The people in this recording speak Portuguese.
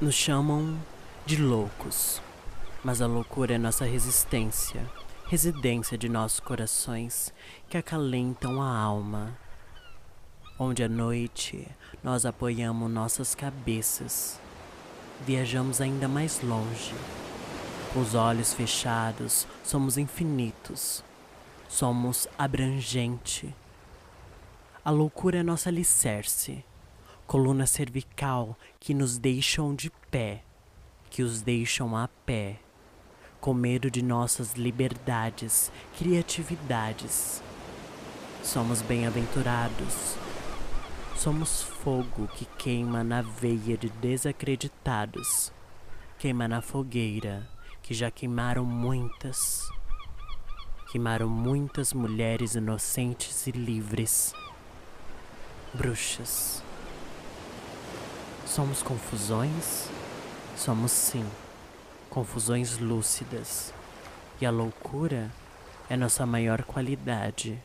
Nos chamam de loucos, mas a loucura é nossa resistência, residência de nossos corações que acalentam a alma. Onde à noite nós apoiamos nossas cabeças, viajamos ainda mais longe. Com os olhos fechados, somos infinitos, somos abrangente. A loucura é nosso alicerce coluna cervical que nos deixam de pé, que os deixam a pé, com medo de nossas liberdades, criatividades. Somos bem-aventurados. Somos fogo que queima na veia de desacreditados, queima na fogueira que já queimaram muitas. Queimaram muitas mulheres inocentes e livres. Bruxas. Somos confusões? Somos sim, confusões lúcidas. E a loucura é nossa maior qualidade.